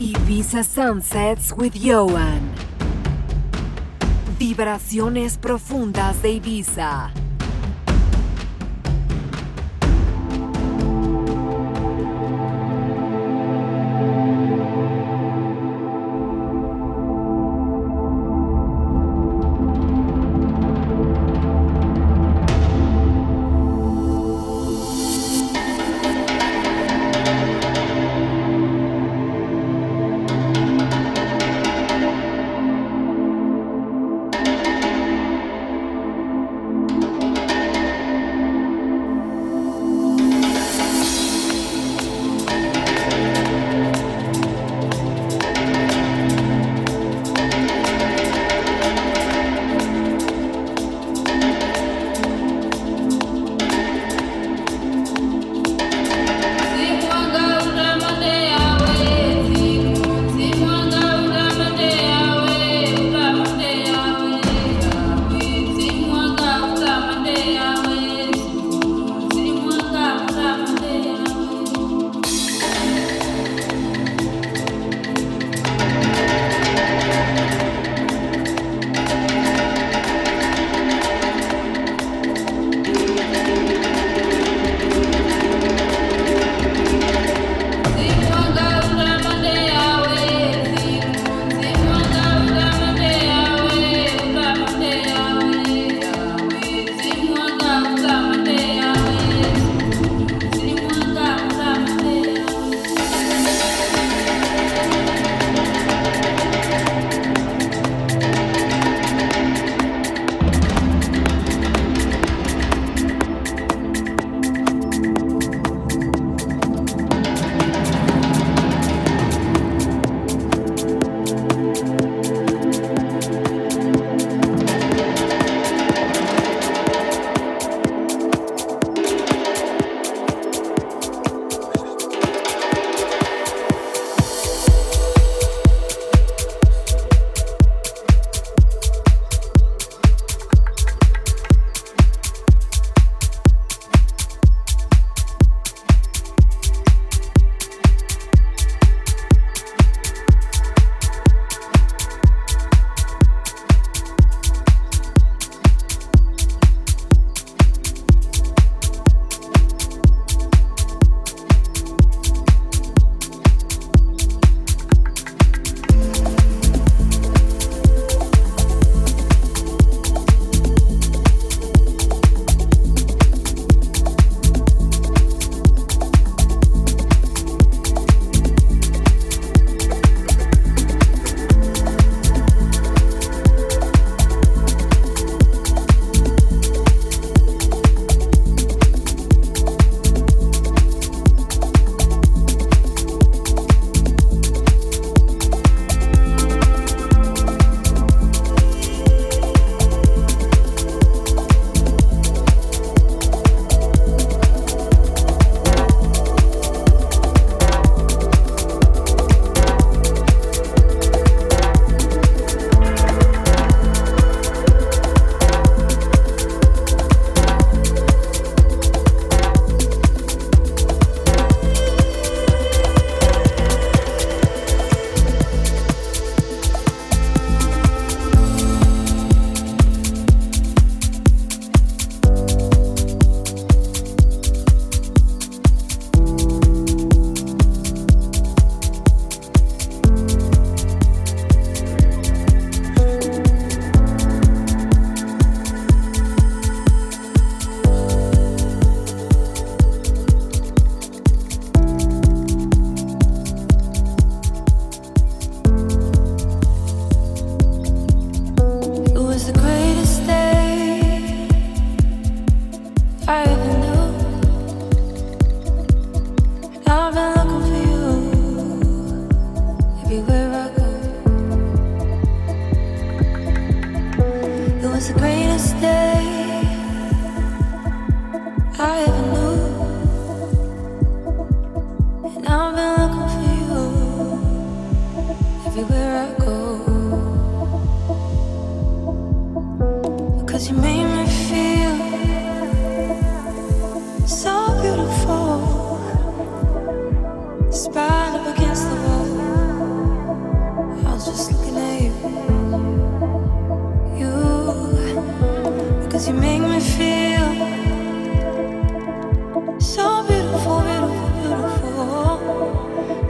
Ibiza Sunsets with Johan. Vibraciones profundas de Ibiza.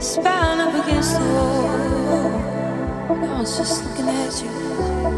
Spine up against the wall. I was just looking at you.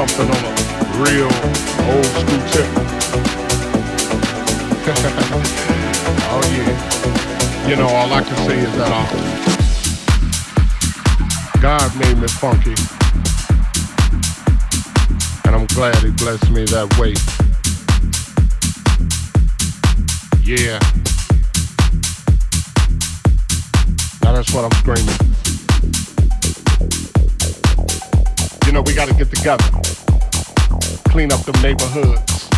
Something on a real old school tip. oh yeah. You know, all I can say is that uh, God made me funky. And I'm glad he blessed me that way. Yeah. Now that's what I'm screaming. You know, we gotta get together. Clean up the neighborhoods.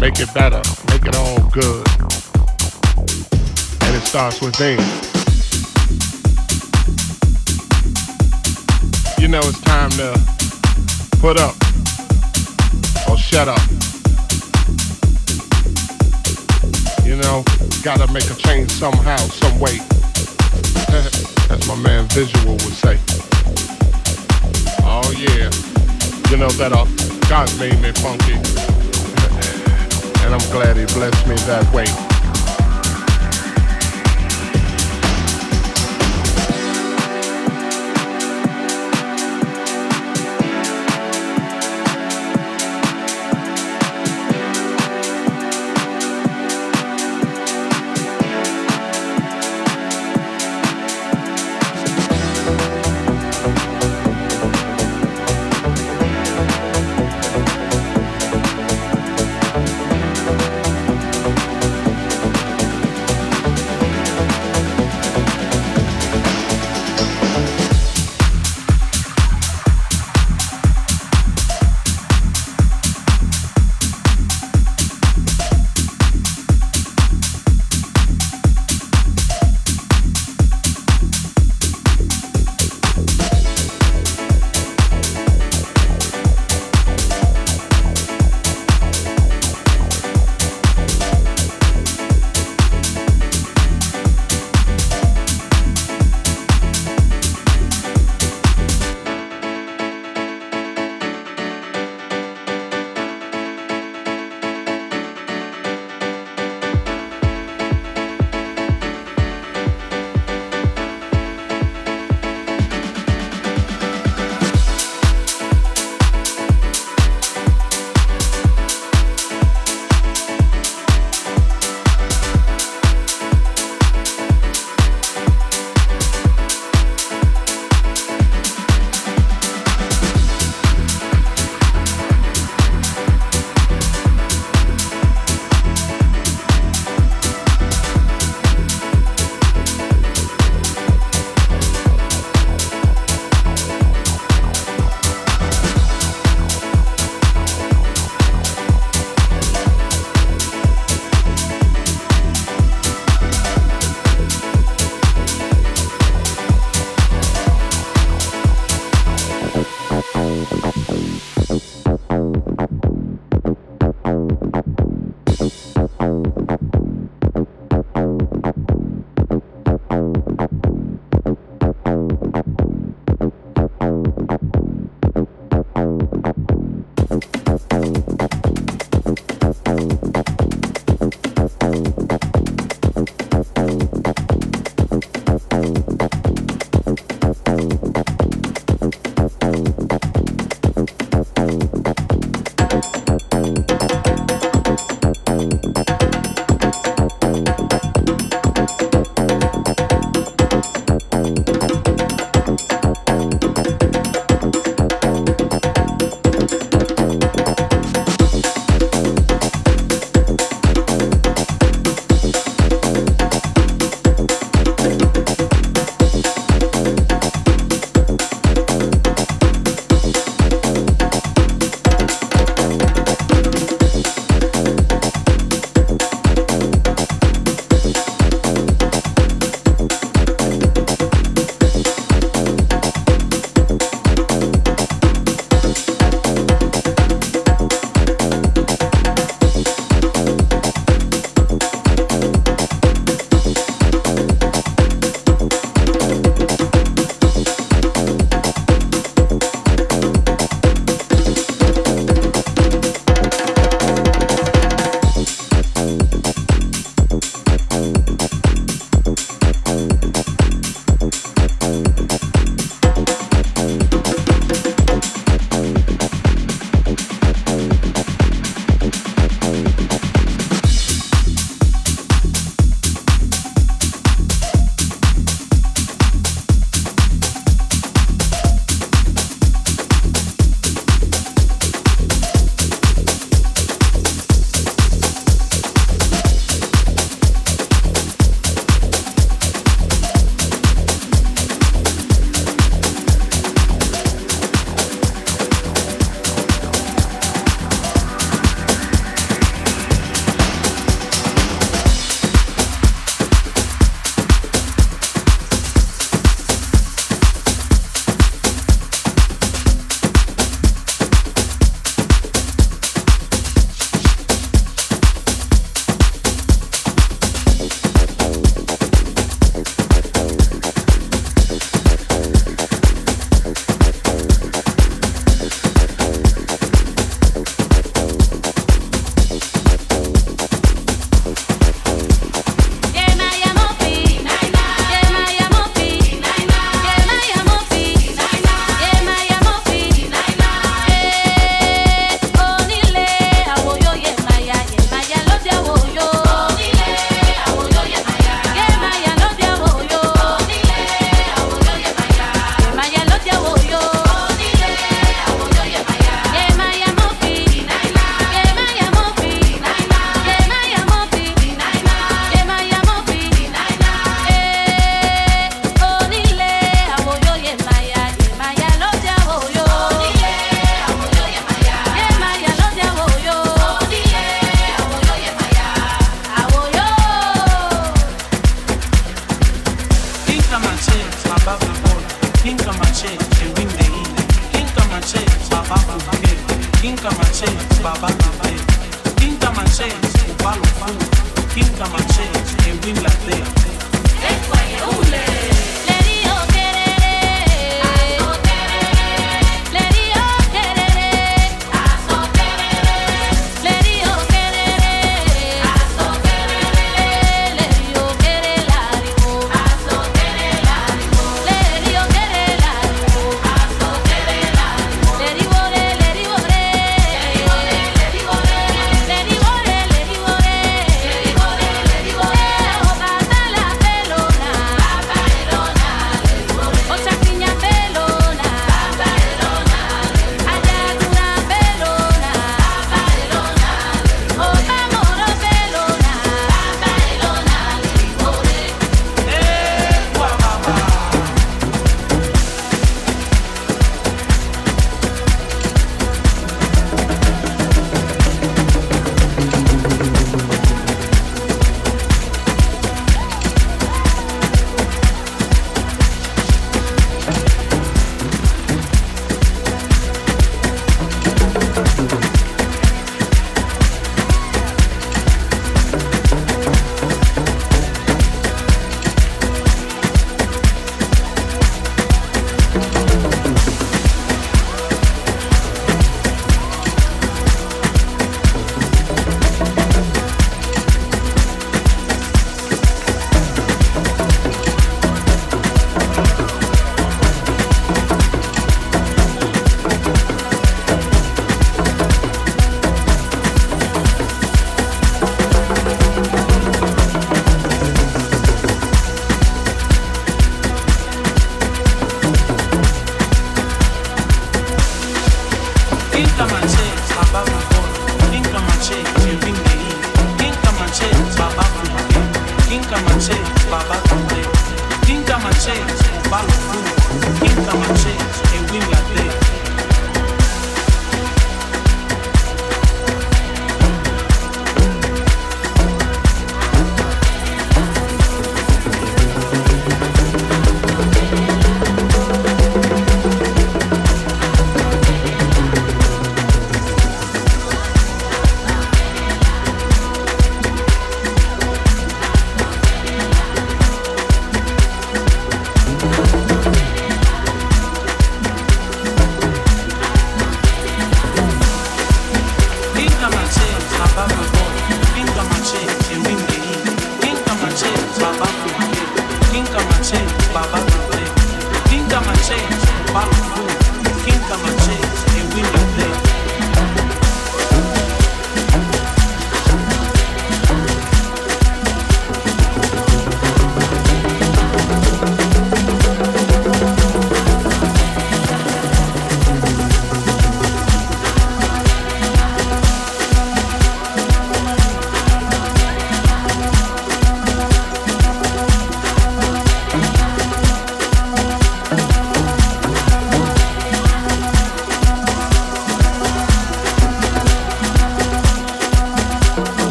Make it better. Make it all good. And it starts within. you know it's time to put up or shut up. You know, gotta make a change somehow, some way. As my man Visual would say. Oh yeah, you know that uh, God made me funky, and I'm glad He blessed me that way.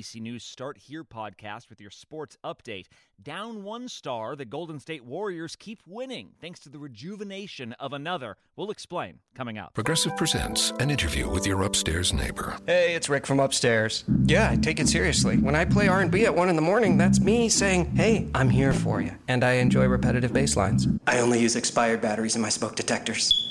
ABC News Start Here podcast with your sports update. Down one star, the Golden State Warriors keep winning thanks to the rejuvenation of another. We'll explain coming up. Progressive presents an interview with your upstairs neighbor. Hey, it's Rick from upstairs. Yeah, I take it seriously. When I play R&B at 1 in the morning, that's me saying, "Hey, I'm here for you." And I enjoy repetitive bass lines. I only use expired batteries in my smoke detectors.